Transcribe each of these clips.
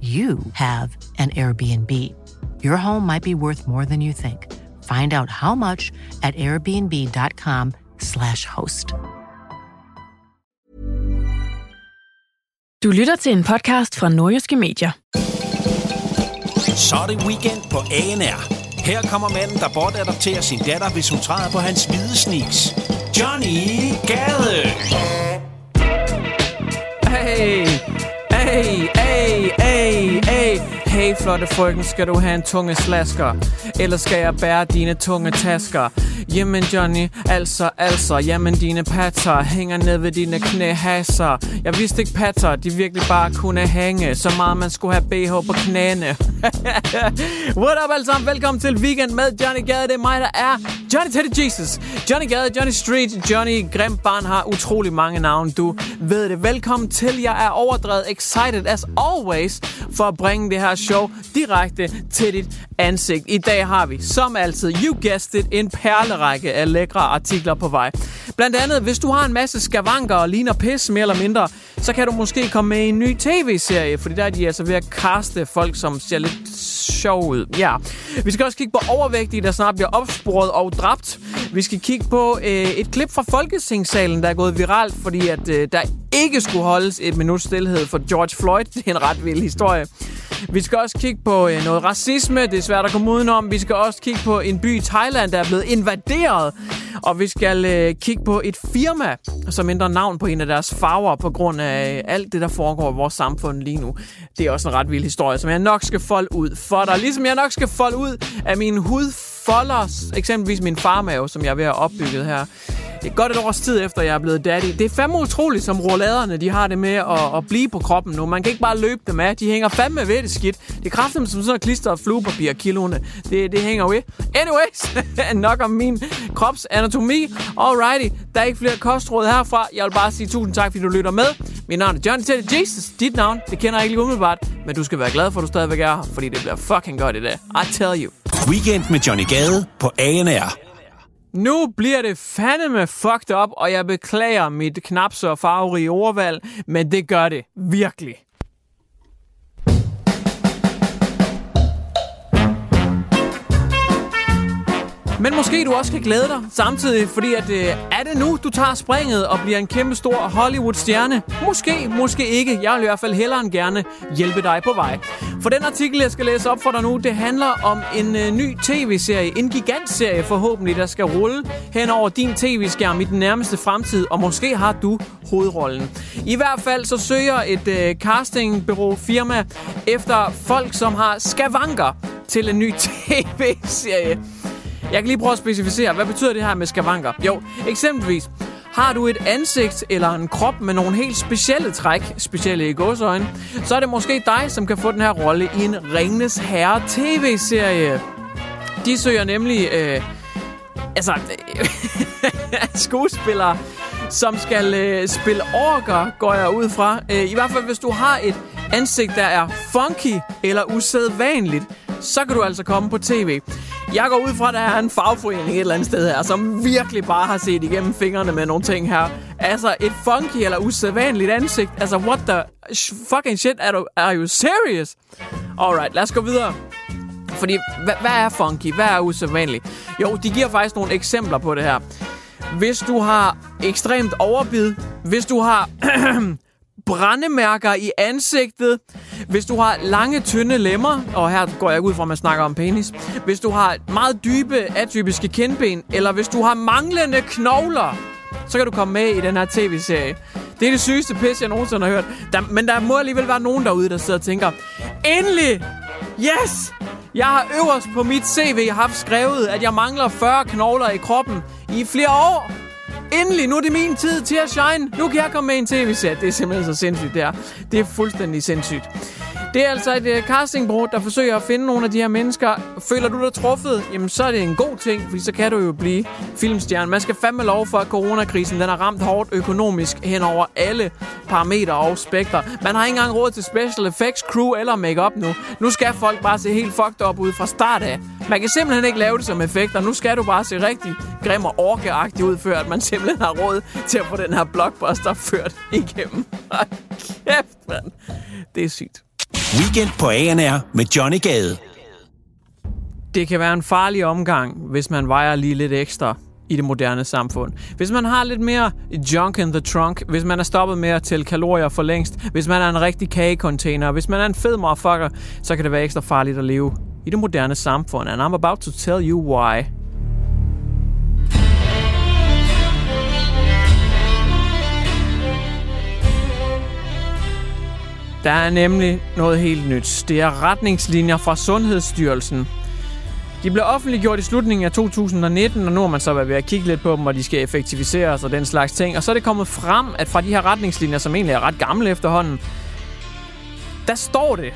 you have an Airbnb. Your home might be worth more than you think. Find out how much at airbnb.com/slash host. Du lytter til en podcast fra Nordjyske Medier. Så er det weekend på ANR. Her kommer manden, der bortadopterer sin datter, hvis hun træder på hans hvide sneaks. Johnny Gade! Hey, hey, hey, hey. Hey, flotte frøken, skal du have en tunge slasker? Eller skal jeg bære dine tunge tasker? Jamen Johnny, altså, altså, jamen dine patter hænger ned ved dine knæhasser. Jeg vidste ikke patter, de virkelig bare kunne hænge, så meget man skulle have BH på knæene. What up alle sammen, velkommen til Weekend med Johnny Gade. Det er mig, der er Johnny Teddy Jesus. Johnny Gade, Johnny Street, Johnny Grim Barn har utrolig mange navne, du ved det. Velkommen til, jeg er overdrevet excited as always for at bringe det her show direkte til dit ansigt. I dag har vi, som altid, you guessed it, en perlerække af lækre artikler på vej. Blandt andet, hvis du har en masse skavanker og ligner pis mere eller mindre, så kan du måske komme med i en ny tv-serie, fordi der er de altså ved at kaste folk, som ser lidt sjov ud. Ja. Vi skal også kigge på overvægtige, der snart bliver opsporet og dræbt. Vi skal kigge på øh, et klip fra Folketingssalen, der er gået viralt, fordi at øh, der ikke skulle holdes et minut stillhed for George Floyd. Det er en ret vild historie. Vi skal også kigge på øh, noget racisme. Det er svært at komme udenom. Vi skal også kigge på en by i Thailand, der er blevet invaderet. Og vi skal øh, kigge på et firma, som ændrer navn på en af deres farver på grund af øh, alt det, der foregår i vores samfund lige nu. Det er også en ret vild historie, som jeg nok skal folde ud for dig. Ligesom jeg nok skal folde ud af min folder eksempelvis min farmave, som jeg er ved at opbygget her. et godt et års tid efter, jeg er blevet daddy. Det er fandme utroligt, som rolladerne de har det med at, at blive på kroppen nu. Man kan ikke bare løbe dem af. De hænger fandme ved det skidt. Det er kraftigt som sådan noget klistret fluepapir kiloene. Det, det hænger ved. Anyways, nok om min krops anatomi. Alrighty, der er ikke flere kostråd herfra. Jeg vil bare sige tusind tak, fordi du lytter med. Mit navn er Johnny Teddy Jesus. Dit navn, det kender jeg ikke lige umiddelbart. Men du skal være glad for, at du stadigvæk er her, fordi det bliver fucking godt i dag. I tell you. Weekend med Johnny Gade på ANR. Nu bliver det fandeme fucked up, og jeg beklager mit knap så farverige ordvalg, men det gør det virkelig. Men måske du også kan glæde dig samtidig, fordi at, øh, er det nu, du tager springet og bliver en kæmpe stor Hollywood-stjerne? Måske, måske ikke. Jeg vil i hvert fald hellere end gerne hjælpe dig på vej. For den artikel, jeg skal læse op for dig nu, det handler om en øh, ny tv-serie. En gigantserie forhåbentlig, der skal rulle hen over din tv-skærm i den nærmeste fremtid. Og måske har du hovedrollen. I hvert fald så søger et øh, castingbureau firma efter folk, som har skavanker til en ny tv-serie. Jeg kan lige prøve at specificere, hvad betyder det her med skavanker? Jo, eksempelvis, har du et ansigt eller en krop med nogle helt specielle træk, specielle i gåsøjne, så er det måske dig, som kan få den her rolle i en Ringnes Herre tv-serie. De søger nemlig, øh, altså, skuespillere, som skal øh, spille orker, går jeg ud fra. Øh, I hvert fald, hvis du har et ansigt, der er funky eller usædvanligt, så kan du altså komme på tv. Jeg går ud fra, at der er en fagforening et eller andet sted her, som virkelig bare har set igennem fingrene med nogle ting her. Altså, et funky eller usædvanligt ansigt. Altså, what the fucking shit? Er you, are you serious? Alright, lad os gå videre. Fordi, hvad, hvad er funky? Hvad er usædvanligt? Jo, de giver faktisk nogle eksempler på det her. Hvis du har ekstremt overbid, hvis du har brændemærker i ansigtet, hvis du har lange, tynde lemmer, og her går jeg ud fra, at man snakker om penis, hvis du har meget dybe, atypiske kindben, eller hvis du har manglende knogler, så kan du komme med i den her tv-serie. Det er det sygeste pis, jeg nogensinde har hørt. Der, men der må alligevel være nogen derude, der sidder og tænker, endelig! Yes! Jeg har øverst på mit CV haft skrevet, at jeg mangler 40 knogler i kroppen i flere år. Endelig, nu er det min tid til at shine. Nu kan jeg komme med en tv-serie. Det er simpelthen så sindssygt, det er. Det er fuldstændig sindssygt. Det er altså et uh, castingbureau, der forsøger at finde nogle af de her mennesker. Føler du dig truffet? Jamen, så er det en god ting, fordi så kan du jo blive filmstjerne. Man skal fandme lov for, at coronakrisen den har ramt hårdt økonomisk hen over alle parametre og spektre. Man har ikke engang råd til special effects, crew eller makeup nu. Nu skal folk bare se helt fucked up ud fra start af. Man kan simpelthen ikke lave det som effekter. Nu skal du bare se rigtig grim og orkeagtig ud, før at man simpelthen har råd til at få den her blockbuster ført igennem. Kæft, mand. Det er sygt. Weekend på ANR med Johnny Gade. Det kan være en farlig omgang, hvis man vejer lige lidt ekstra i det moderne samfund. Hvis man har lidt mere junk in the trunk, hvis man er stoppet med at tælle kalorier for længst, hvis man er en rigtig kagecontainer, hvis man er en fed motherfucker, så kan det være ekstra farligt at leve i det moderne samfund. And I'm about to tell you why. Der er nemlig noget helt nyt. Det er retningslinjer fra Sundhedsstyrelsen. De blev offentliggjort i slutningen af 2019, og nu har man så været ved at kigge lidt på dem, og de skal effektiviseres og den slags ting. Og så er det kommet frem, at fra de her retningslinjer, som egentlig er ret gamle efterhånden, der står det,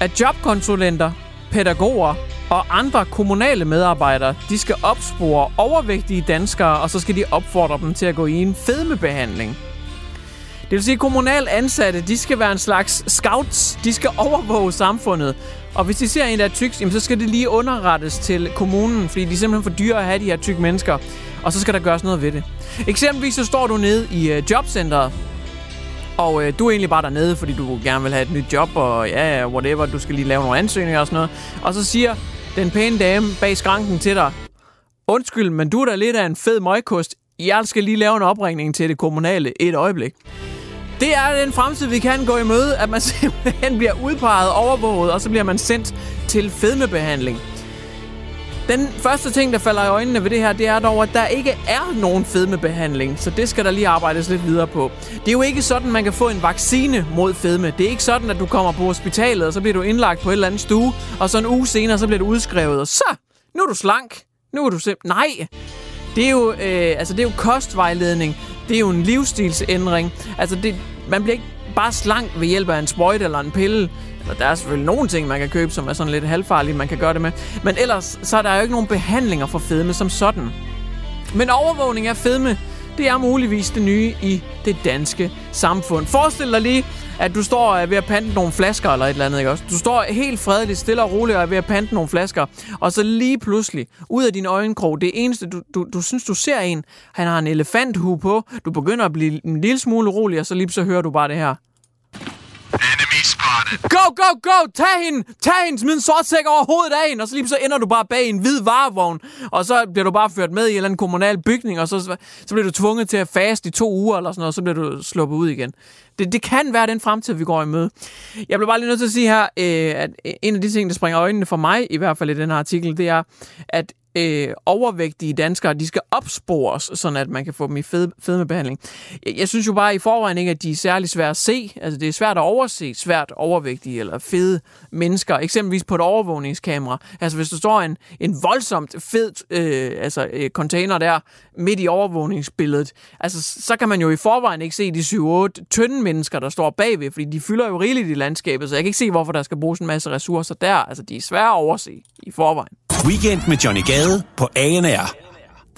at jobkonsulenter, pædagoger og andre kommunale medarbejdere, de skal opspore overvægtige danskere, og så skal de opfordre dem til at gå i en fedmebehandling. Det vil sige, at kommunal ansatte, de skal være en slags scouts. De skal overvåge samfundet. Og hvis de ser en, der er tyk, så skal det lige underrettes til kommunen, fordi de er simpelthen for dyre at have de her tykke mennesker. Og så skal der gøres noget ved det. Eksempelvis så står du nede i øh, jobcentret, og øh, du er egentlig bare dernede, fordi du gerne vil have et nyt job, og ja, whatever, du skal lige lave nogle ansøgninger og sådan noget. Og så siger den pæne dame bag skranken til dig, undskyld, men du er da lidt af en fed møgkost. Jeg skal lige lave en opringning til det kommunale et øjeblik. Det er den fremtid, vi kan gå i møde, at man simpelthen bliver udpeget, overvåget, og så bliver man sendt til fedmebehandling. Den første ting, der falder i øjnene ved det her, det er dog, at der ikke er nogen fedmebehandling, så det skal der lige arbejdes lidt videre på. Det er jo ikke sådan, man kan få en vaccine mod fedme. Det er ikke sådan, at du kommer på hospitalet, og så bliver du indlagt på et eller andet stue, og så en uge senere, så bliver du udskrevet, og så, nu er du slank. Nu er du simpelthen... Nej! Det er jo, øh, altså, det er jo kostvejledning. Det er jo en livsstilsændring. Altså, det, man bliver ikke bare slank ved hjælp af en sprøjte eller en pille. Eller der er selvfølgelig nogle ting, man kan købe, som er sådan lidt halvfarlige, man kan gøre det med. Men ellers, så er der jo ikke nogen behandlinger for fedme som sådan. Men overvågning af fedme, det er muligvis det nye i det danske samfund. Forestil dig lige, at du står og er ved at pante nogle flasker eller et eller andet, ikke også? Du står helt fredeligt, stille og roligt og er ved at pante nogle flasker, og så lige pludselig, ud af din øjenkrog, det eneste, du, du, du synes, du ser en, han har en elefanthue på, du begynder at blive en lille smule urolig, og så lige så hører du bare det her. Go, go, go! Tag hende! Tag hende! Smid en sort sæk over hovedet af hende! Og så lige så ender du bare bag en hvid varevogn. Og så bliver du bare ført med i en eller anden kommunal bygning, og så, så bliver du tvunget til at faste i to uger eller sådan noget, og så bliver du sluppet ud igen. Det, det kan være den fremtid, vi går i møde. Jeg bliver bare lige nødt til at sige her, øh, at en af de ting, der springer øjnene for mig, i hvert fald i den her artikel, det er, at øh, overvægtige danskere, de skal opspores, sådan at man kan få dem i fed, fedmebehandling. Jeg, jeg synes jo bare i forvejen ikke, at de er særlig svære at se. Altså det er svært at overse svært overvægtige eller fede mennesker, eksempelvis på et overvågningskamera. Altså hvis der står en, en voldsomt fed øh, altså, øh, container der midt i overvågningsbilledet, altså så kan man jo i forvejen ikke se de 7-8 tynde mennesker, der står bagved, fordi de fylder jo rigeligt i landskabet, så jeg kan ikke se, hvorfor der skal bruges en masse ressourcer der. Altså de er svære at overse i forvejen. Weekend med Johnny Gade på ANR.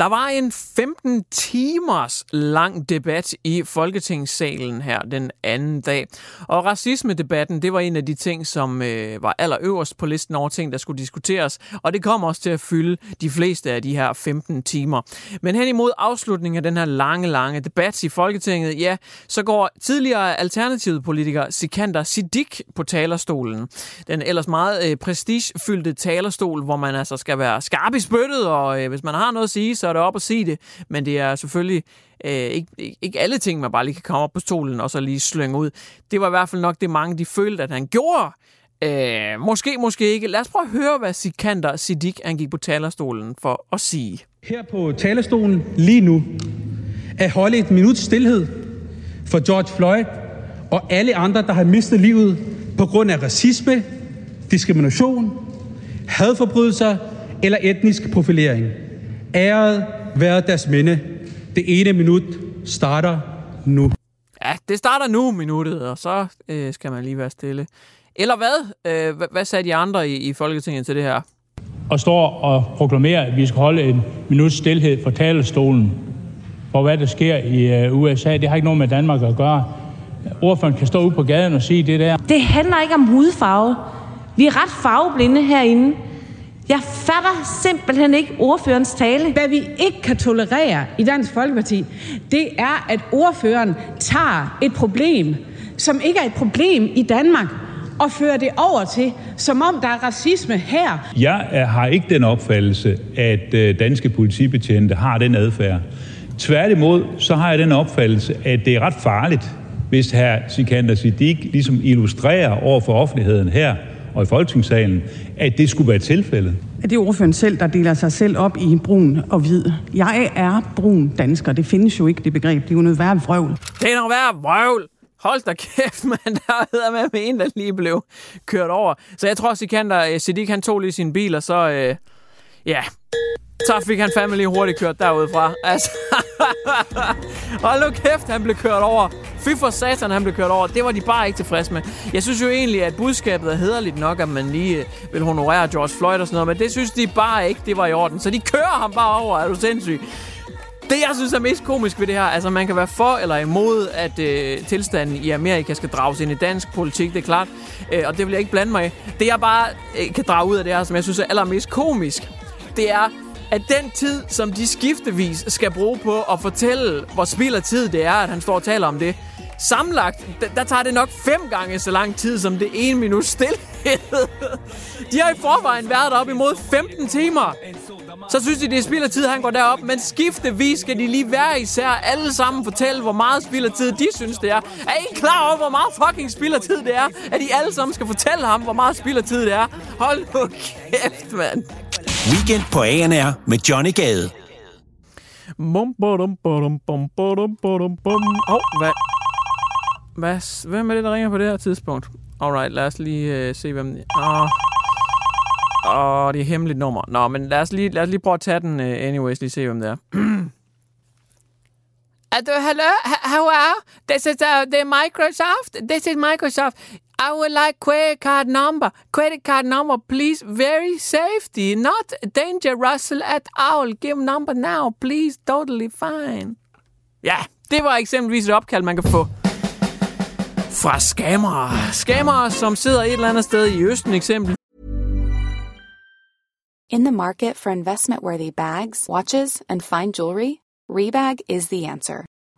Der var en 15 timers lang debat i Folketingssalen her den anden dag. Og racismedebatten, det var en af de ting, som øh, var allerøverst på listen over ting, der skulle diskuteres. Og det kom også til at fylde de fleste af de her 15 timer. Men hen imod afslutningen af den her lange, lange debat i Folketinget, ja, så går tidligere alternativpolitiker Sikander Siddiq på talerstolen. Den ellers meget øh, prestigefyldte talerstol, hvor man altså skal være skarp i spyttet, og øh, hvis man har noget at sige, så tør det op og sige det, men det er selvfølgelig øh, ikke, ikke alle ting, man bare lige kan komme op på stolen og så lige slynge ud. Det var i hvert fald nok det, mange de følte, at han gjorde. Øh, måske, måske ikke. Lad os prøve at høre, hvad Sikander Siddiq han gik på talerstolen for at sige. Her på talerstolen lige nu at holde et minut stillhed for George Floyd og alle andre, der har mistet livet på grund af racisme, diskrimination, hadforbrydelser eller etnisk profilering. Æret være deres minde. Det ene minut starter nu. Ja, det starter nu, minuttet, og så øh, skal man lige være stille. Eller hvad? Øh, hvad, hvad sagde de andre i, i Folketinget til det her? Og står og proklamerer, at vi skal holde en minut stillhed for talerstolen for, hvad der sker i øh, USA. Det har ikke noget med Danmark at gøre. Ordføreren kan stå ude på gaden og sige det der. Det handler ikke om hudfarve. Vi er ret farveblinde herinde. Jeg fatter simpelthen ikke ordførens tale. Hvad vi ikke kan tolerere i Dansk Folkeparti, det er, at ordføreren tager et problem, som ikke er et problem i Danmark, og fører det over til, som om der er racisme her. Jeg har ikke den opfattelse, at øh, danske politibetjente har den adfærd. Tværtimod, så har jeg den opfattelse, at det er ret farligt, hvis hr. Sikander Siddiq ligesom illustrerer over for offentligheden her og i Folketingssalen, at det skulle være tilfældet. Det er ordføreren selv, der deler sig selv op i brun og hvid. Jeg er brun dansker. Det findes jo ikke, det begreb. Det er jo noget værre vrøvl. Det er noget værre vrøvl! Hold da kæft, man. Der hedder med med en, der lige blev kørt over. Så jeg tror, Sikander Siddiq, han tog lige sin bil, og så... Øh, ja, så fik han fandme lige hurtigt kørt derudfra. Altså, hold nu kæft, han blev kørt over. Fy for satan, han blev kørt over. Det var de bare ikke tilfredse med. Jeg synes jo egentlig, at budskabet er hederligt nok, at man lige øh, vil honorere George Floyd og sådan noget, men det synes de bare ikke, det var i orden. Så de kører ham bare over. Er du sindssyg? Det, jeg synes er mest komisk ved det her, altså man kan være for eller imod, at øh, tilstanden i Amerika skal drages ind i dansk politik, det er klart. Øh, og det vil jeg ikke blande mig i. Det, jeg bare øh, kan drage ud af det her, som jeg synes er allermest komisk, det er, at den tid, som de skiftevis skal bruge på at fortælle, hvor spild af tid det er, at han står og taler om det, samlagt, der, der tager det nok fem gange så lang tid som det ene minut stillhed. de har i forvejen været deroppe imod 15 timer. Så synes de, det er spild af tid, han går derop. Men skiftevis skal de lige være især alle sammen fortælle, hvor meget spild af tid de synes, det er. Er I klar over, hvor meget fucking spild af tid det er? At de alle sammen skal fortælle ham, hvor meget spild af tid det er? Hold nu kæft, mand. Weekend på ANR med Johnny Gade. Bum, bum, bum, bum, bum, bum, bum. Hov, hvad? Hvad? Hvem er det, der ringer på det her tidspunkt? Alright, lad os lige uh, se, hvem... Åh, oh. oh, det er hemmeligt nummer. Nå, men lad os lige, lad os lige prøve at tage den uh, anyways, lige se, hvem det er. Hello, how are? This is uh, the Microsoft. This is Microsoft. I would like credit card number. Credit card number, please. Very safety, not danger, Russell at all. Give number now, please. Totally fine. Ja, det var eksempelvis et opkald, man kan få fra scammere. Scammere, som sidder et eller andet sted i Østen eksempel. In the market for investment-worthy bags, watches, and fine jewelry, Rebag is the answer.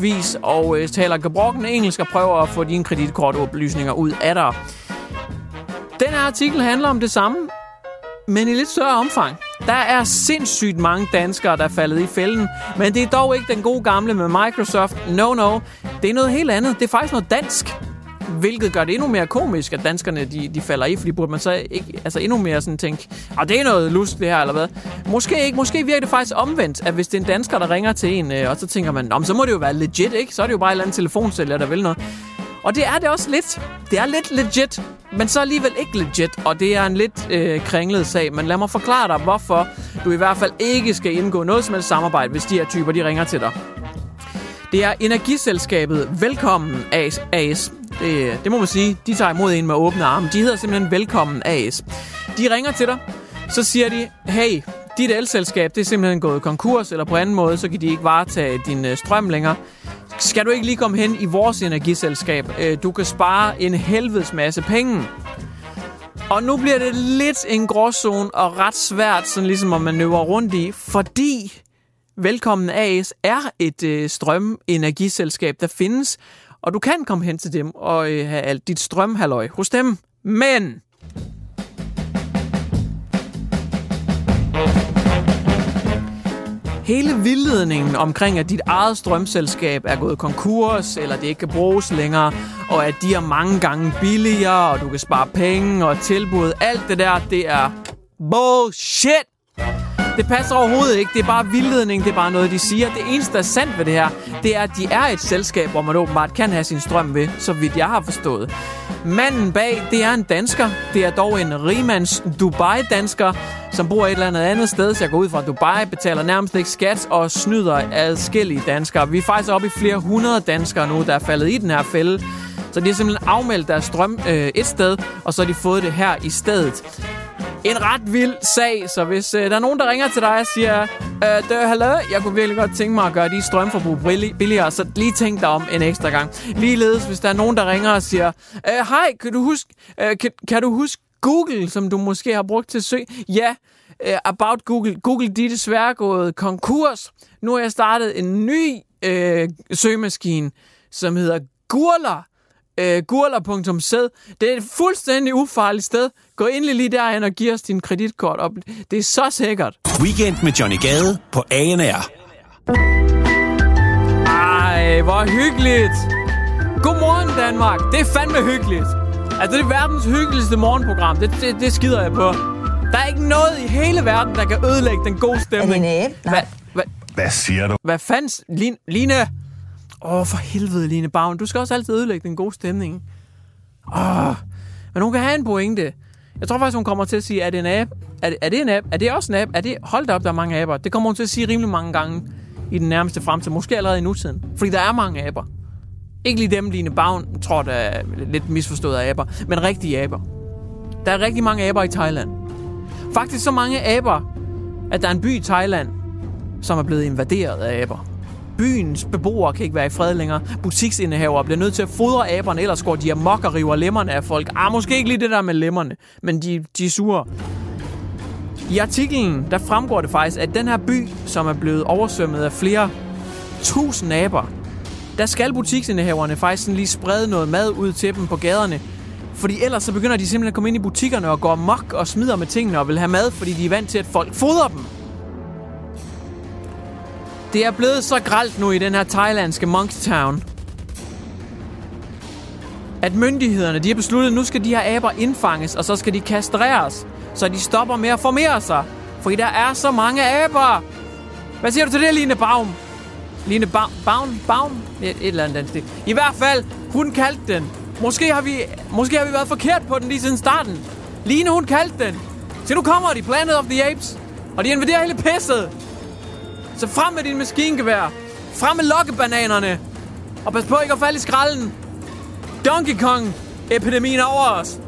Vis og øh, taler gebrokken engelsk og prøver at få dine kreditkortoplysninger ud af dig. Den her artikel handler om det samme, men i lidt større omfang. Der er sindssygt mange danskere, der er faldet i fælden, men det er dog ikke den gode gamle med Microsoft. No, no. Det er noget helt andet. Det er faktisk noget dansk. Hvilket gør det endnu mere komisk, at danskerne de, de falder i, fordi burde man så ikke, altså endnu mere sådan tænke, ah, det er noget lust det her, eller hvad? Måske ikke, måske virker det faktisk omvendt, at hvis det er en dansker, der ringer til en, øh, og så tænker man, så må det jo være legit, ikke? Så er det jo bare en eller anden telefonsælger, der vil noget. Og det er det også lidt. Det er lidt legit, men så alligevel ikke legit, og det er en lidt øh, kringlet sag. Men lad mig forklare dig, hvorfor du i hvert fald ikke skal indgå noget som helst samarbejde, hvis de her typer de ringer til dig. Det er energiselskabet Velkommen AS. Det, det må man sige. De tager imod en med åbne arme. De hedder simpelthen Velkommen AS. De ringer til dig. Så siger de, hey, dit elselskab det er simpelthen gået konkurs, eller på anden måde, så kan de ikke varetage din øh, strøm længere. Skal du ikke lige komme hen i vores energiselskab? Øh, du kan spare en helvedes masse penge. Og nu bliver det lidt en gråzone og ret svært, sådan ligesom at manøvrere rundt i, fordi Velkommen AS er et øh, strømenergiselskab, der findes, og du kan komme hen til dem og øh, have alt dit strømhalløj hos dem. Men Hele vildledningen omkring, at dit eget strømselskab er gået konkurs, eller det ikke kan bruges længere, og at de er mange gange billigere, og du kan spare penge og tilbud, alt det der, det er bullshit! Det passer overhovedet ikke. Det er bare vildledning. Det er bare noget, de siger. Det eneste, der er sandt ved det her, det er, at de er et selskab, hvor man åbenbart kan have sin strøm ved, så vidt jeg har forstået. Manden bag, det er en dansker. Det er dog en rimands Dubai-dansker, som bor et eller andet andet sted, så jeg går ud fra Dubai, betaler nærmest ikke skat og snyder adskillige danskere. Vi er faktisk oppe i flere hundrede danskere nu, der er faldet i den her fælde. Så de har simpelthen afmeldt deres strøm øh, et sted, og så har de fået det her i stedet en ret vild sag, så hvis øh, der er nogen, der ringer til dig og siger, øh, det hallo, jeg kunne virkelig godt tænke mig at gøre de strømforbrug billigere, så lige tænk dig om en ekstra gang. Ligeledes, hvis der er nogen, der ringer og siger, øh, hej, kan du huske, øh, kan, kan du huske Google, som du måske har brugt til søg? Ja, øh, about Google. Google, de er desværre gået konkurs. Nu har jeg startet en ny øh, søgemaskine, som hedder Gurler øh, gurler.z. Det er et fuldstændig ufarligt sted. Gå ind lige derhen og giv os din kreditkort op. Det er så sikkert. Weekend med Johnny Gade på ANR. Ej, hvor hyggeligt. Godmorgen Danmark. Det er fandme hyggeligt. Altså, det er verdens hyggeligste morgenprogram. Det, det, det skider jeg på. Der er ikke noget i hele verden, der kan ødelægge den gode stemning. Er det Hvad, hvad, hvad siger du? Hvad fanden? Line, Line Åh, for helvede, Line Bavn. Du skal også altid ødelægge den gode stemning. Åh, men hun kan have en pointe. Jeg tror faktisk, hun kommer til at sige, er det en app? Er det, er det en app? Er det også en app? Er det, hold da op, der er mange apper. Det kommer hun til at sige rimelig mange gange i den nærmeste fremtid. Måske allerede i nutiden. Fordi der er mange apper. Ikke lige dem, Line Bavn tror, der er lidt misforstået af apper. Men rigtige apper. Der er rigtig mange aber i Thailand. Faktisk så mange aber, at der er en by i Thailand, som er blevet invaderet af aber. Byens beboere kan ikke være i fred længere. Butiksindehavere bliver nødt til at fodre aberne, ellers går de amok og river lemmerne af folk. Ah, måske ikke lige det der med lemmerne, men de, de er sure. I artiklen, der fremgår det faktisk, at den her by, som er blevet oversvømmet af flere tusind aber, der skal butiksindehaverne faktisk sådan lige sprede noget mad ud til dem på gaderne. Fordi ellers så begynder de simpelthen at komme ind i butikkerne og gå amok og smider med tingene og vil have mad, fordi de er vant til, at folk fodrer dem. Det er blevet så gralt nu i den her thailandske Monkstown, at myndighederne de har besluttet, at nu skal de her aber indfanges, og så skal de kastreres, så de stopper med at formere sig. Fordi der er så mange aber. Hvad siger du til det, Line Baum? Line ba Baum? Baum? Et, et eller andet stil. I hvert fald, hun kaldte den. Måske har, vi, måske har vi været forkert på den lige siden starten. Line, hun kaldte den. Så nu kommer de, Planet of the Apes. Og de invaderer hele pisset. Så frem med din maskingevær. Frem med lokkebananerne. Og pas på ikke at falde i skralden. Donkey Kong epidemien over os.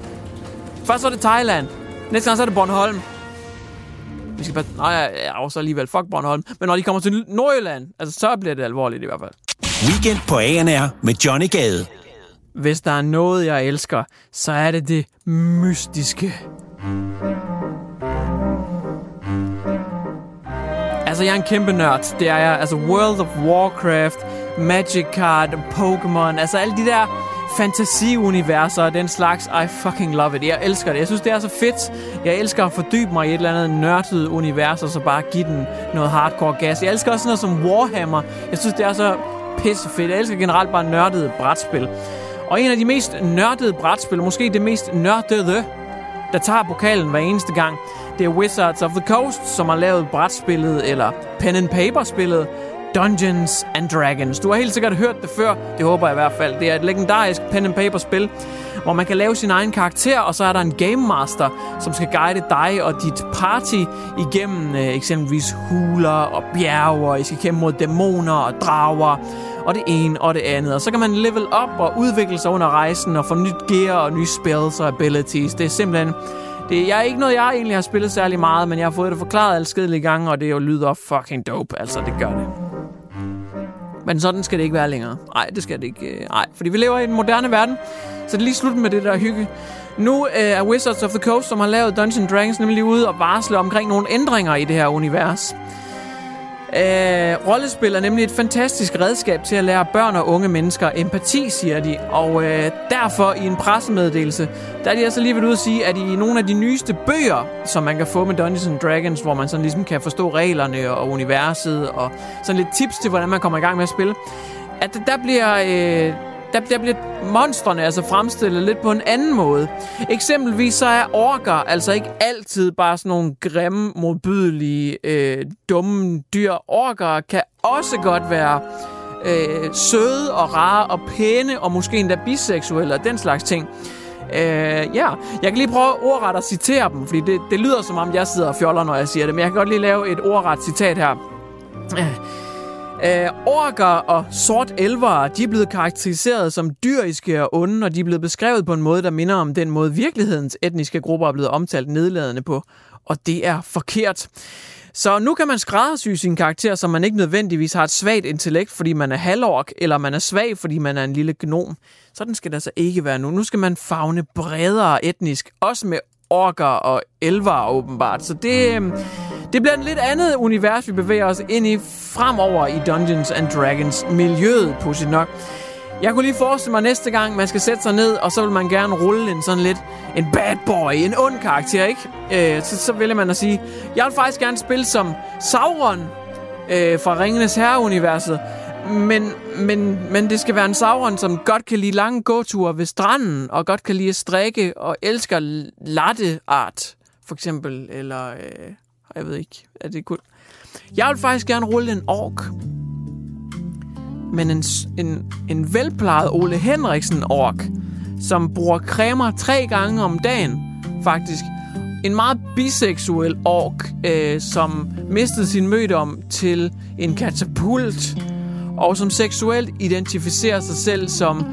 Først er det Thailand. Næste gang så er det Bornholm. Vi skal bare... Nej, ja, ja, så alligevel. Fuck Bornholm. Men når de kommer til Nordjylland, altså, så bliver det alvorligt i hvert fald. Weekend på ANR med Johnny Gade. Hvis der er noget, jeg elsker, så er det det mystiske. Altså, jeg er en kæmpe nørd. Det er jeg. Altså, World of Warcraft, Magic Card, Pokémon. Altså, alle de der fantasiuniverser og den slags. I fucking love it. Jeg elsker det. Jeg synes, det er så fedt. Jeg elsker at fordybe mig i et eller andet nørdet univers, og så bare give den noget hardcore gas. Jeg elsker også sådan noget som Warhammer. Jeg synes, det er så pissefedt. Jeg elsker generelt bare nørdede brætspil. Og en af de mest nørdede brætspil, måske det mest nørdede, der tager pokalen hver eneste gang, det er Wizards of the Coast, som har lavet brætspillet, eller pen and paper spillet, Dungeons and Dragons. Du har helt sikkert hørt det før, det håber jeg i hvert fald. Det er et legendarisk pen and paper spil, hvor man kan lave sin egen karakter, og så er der en game master, som skal guide dig og dit party igennem øh, eksempelvis huler og bjerge, og I skal kæmpe mod dæmoner og drager, og det ene og det andet. Og så kan man level op og udvikle sig under rejsen og få nyt gear og nye spells og abilities. Det er simpelthen det er ikke noget, jeg egentlig har spillet særlig meget, men jeg har fået det forklaret adskillige gange, og det jo lyder fucking dope. Altså, det gør det. Men sådan skal det ikke være længere. Nej, det skal det ikke. Øh, nej, fordi vi lever i en moderne verden, så det er lige slut med det der hygge. Nu øh, er Wizards of the Coast, som har lavet Dungeons Dragons, nemlig ude og varsle omkring nogle ændringer i det her univers. Øh, rollespil er nemlig et fantastisk redskab til at lære børn og unge mennesker empati, siger de. Og øh, derfor i en pressemeddelelse, der er de altså lige ved ud at sige, at i nogle af de nyeste bøger, som man kan få med Dungeons Dragons, hvor man sådan ligesom kan forstå reglerne og universet, og sådan lidt tips til, hvordan man kommer i gang med at spille, at der bliver... Øh, der, der bliver monstrene altså fremstillet lidt på en anden måde. Eksempelvis så er orker altså ikke altid bare sådan nogle grimme, modbydelige, øh, dumme dyr. Orker kan også godt være øh, søde og rare og pæne, og måske endda biseksuelle og den slags ting. Øh, ja, jeg kan lige prøve ordret at citere dem, fordi det, det lyder som om, jeg sidder og fjoller, når jeg siger det, men jeg kan godt lige lave et ordret citat her. Øh, Øh, orker og sort elvere, de er blevet karakteriseret som dyriske og onde, og de er blevet beskrevet på en måde, der minder om den måde virkelighedens etniske grupper er blevet omtalt nedladende på. Og det er forkert. Så nu kan man skræddersy sin karakter, så man ikke nødvendigvis har et svagt intellekt, fordi man er halvork, eller man er svag, fordi man er en lille gnom. Sådan skal det altså ikke være nu. Nu skal man fagne bredere etnisk, også med orker og elver åbenbart. Så det, Øh det bliver en lidt andet univers, vi bevæger os ind i fremover i Dungeons and Dragons miljøet, pudsigt nok. Jeg kunne lige forestille mig næste gang, man skal sætte sig ned, og så vil man gerne rulle en sådan lidt en bad boy, en ond karakter, ikke? Øh, så, så vælger man at sige, jeg vil faktisk gerne spille som Sauron øh, fra Ringenes Herre-universet. Men, men, men det skal være en Sauron, som godt kan lide lange gåture ved stranden, og godt kan lide at strikke, og elsker latte art, for eksempel, eller... Øh, jeg ved ikke, er det kun... Jeg vil faktisk gerne rulle en ork. Men en, en, en velplejet Ole Henriksen ork, som bruger cremer tre gange om dagen, faktisk. En meget biseksuel ork, øh, som mistede sin mødom til en katapult, og som seksuelt identificerer sig selv som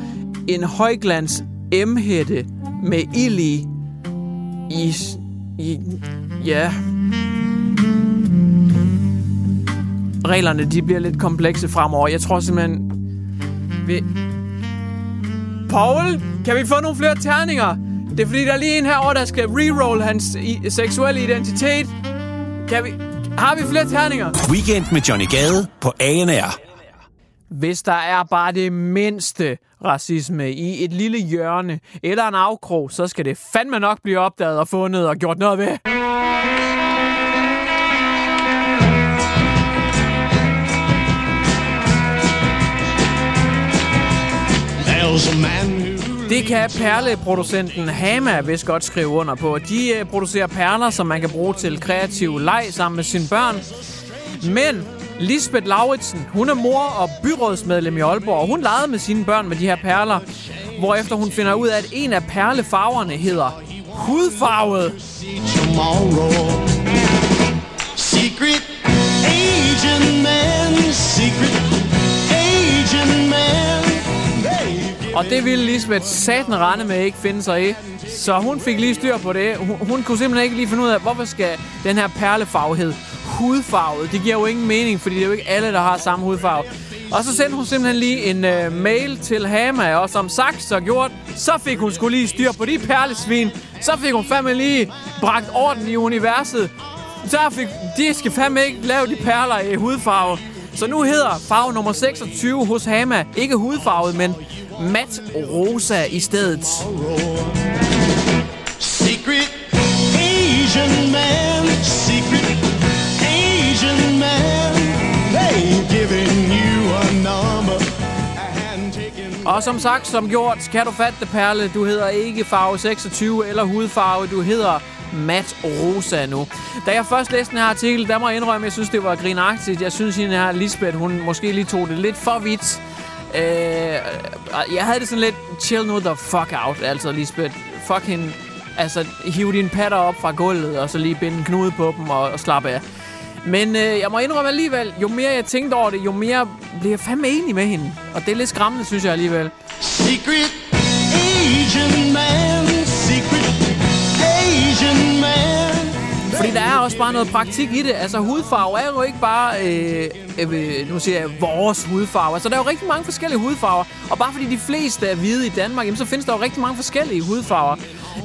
en højglans M-hætte med ild i, i, i ja, reglerne de bliver lidt komplekse fremover. Jeg tror simpelthen... Vi... Paul, kan vi få nogle flere terninger? Det er fordi, der er lige en herovre, der skal reroll hans i- seksuelle identitet. Kan vi... Har vi flere terninger? Weekend med Johnny Gade på ANR. Hvis der er bare det mindste racisme i et lille hjørne eller en afkrog, så skal det fandme nok blive opdaget og fundet og gjort noget ved. Det kan perleproducenten Hama vist godt skrive under på. De øh, producerer perler, som man kan bruge til kreativ leg sammen med sine børn. Men Lisbeth Lauritsen, hun er mor og byrådsmedlem i Aalborg, og hun legede med sine børn med de her perler, hvorefter hun finder ud af, at en af perlefarverne hedder hudfarvet. Secret agent man, secret agent man. Og det ville Lisbeth satan rende med ikke finde sig i. Så hun fik lige styr på det. Hun, hun kunne simpelthen ikke lige finde ud af, hvorfor skal den her perlefarve hudfarvet. Det giver jo ingen mening, fordi det er jo ikke alle, der har samme hudfarve. Og så sendte hun simpelthen lige en øh, mail til Hama, og som sagt så gjort, så fik hun skulle lige styr på de perlesvin. Så fik hun fandme lige bragt orden i universet. Så fik, de skal fandme ikke lave de perler i hudfarve. Så nu hedder farve nummer 26 hos Hama ikke hudfarvet, men mat rosa i stedet. Secret Asian man, secret Asian man. They've given you a number. Og som sagt, som gjort, kan du fatte Perle. Du hedder ikke farve 26 eller hudfarve. Du hedder mat rosa nu. Da jeg først læste den her artikel, der må jeg indrømme, at jeg synes, det var grinagtigt. Jeg synes, at her Lisbeth, hun måske lige tog det lidt for vidt. Øh, øh, jeg havde det sådan lidt, chill nu the fuck out, altså Lisbeth. Fuck hende. Altså, hiv dine patter op fra gulvet, og så lige binde en knude på dem og, og slappe af. Men øh, jeg må indrømme alligevel, jo mere jeg tænkte over det, jo mere blev jeg fandme enig med hende. Og det er lidt skræmmende, synes jeg alligevel. Secret Asian man, secret der er også bare noget praktik i det. Altså, hudfarve er jo ikke bare, øh, øh, øh, nu siger jeg, vores hudfarve. Altså, der er jo rigtig mange forskellige hudfarver. Og bare fordi de fleste er hvide i Danmark, jamen, så findes der jo rigtig mange forskellige hudfarver.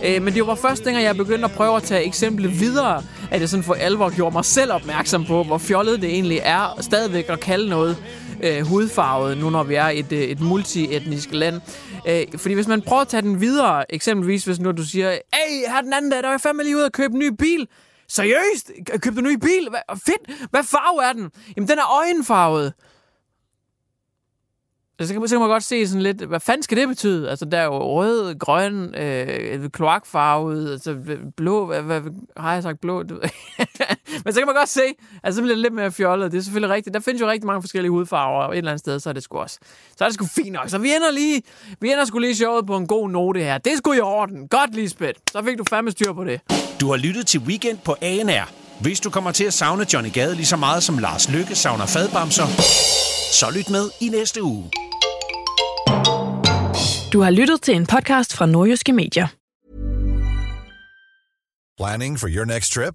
Øh, men det var først, dengang jeg begyndte at prøve at tage eksemplet videre, at jeg sådan for alvor gjorde mig selv opmærksom på, hvor fjollet det egentlig er stadigvæk at kalde noget øh, hudfarvet, nu når vi er et, øh, et multietnisk land. Øh, fordi hvis man prøver at tage den videre, eksempelvis hvis nu du siger, hey, her den anden dag, der var jeg fandme lige ude og købe en ny bil. Seriøst? Købte du en ny bil? Hvad, fedt! Hvad farve er den? Jamen, den er øjenfarvet. Så kan, så kan man godt se sådan lidt, hvad fanden skal det betyde? Altså, der er jo rød, grøn, øh, kloakfarvet, altså blå, hvad, hvad, har jeg sagt blå? Men så kan man godt se, altså så bliver det lidt mere fjollet. Det er selvfølgelig rigtigt. Der findes jo rigtig mange forskellige hudfarver, og et eller andet sted, så er det sgu også. Så er det sgu fint nok. Så vi ender lige, vi ender sgu lige showet på en god note her. Det er sgu i orden. Godt, Lisbeth. Så fik du fandme styr på det. Du har lyttet til Weekend på ANR. Hvis du kommer til at savne Johnny Gade lige så meget som Lars Lykke savner fadbamser, så lyt med i næste uge. Du har lyttet til en podcast fra Nordjyske Medier. Planning for your next trip?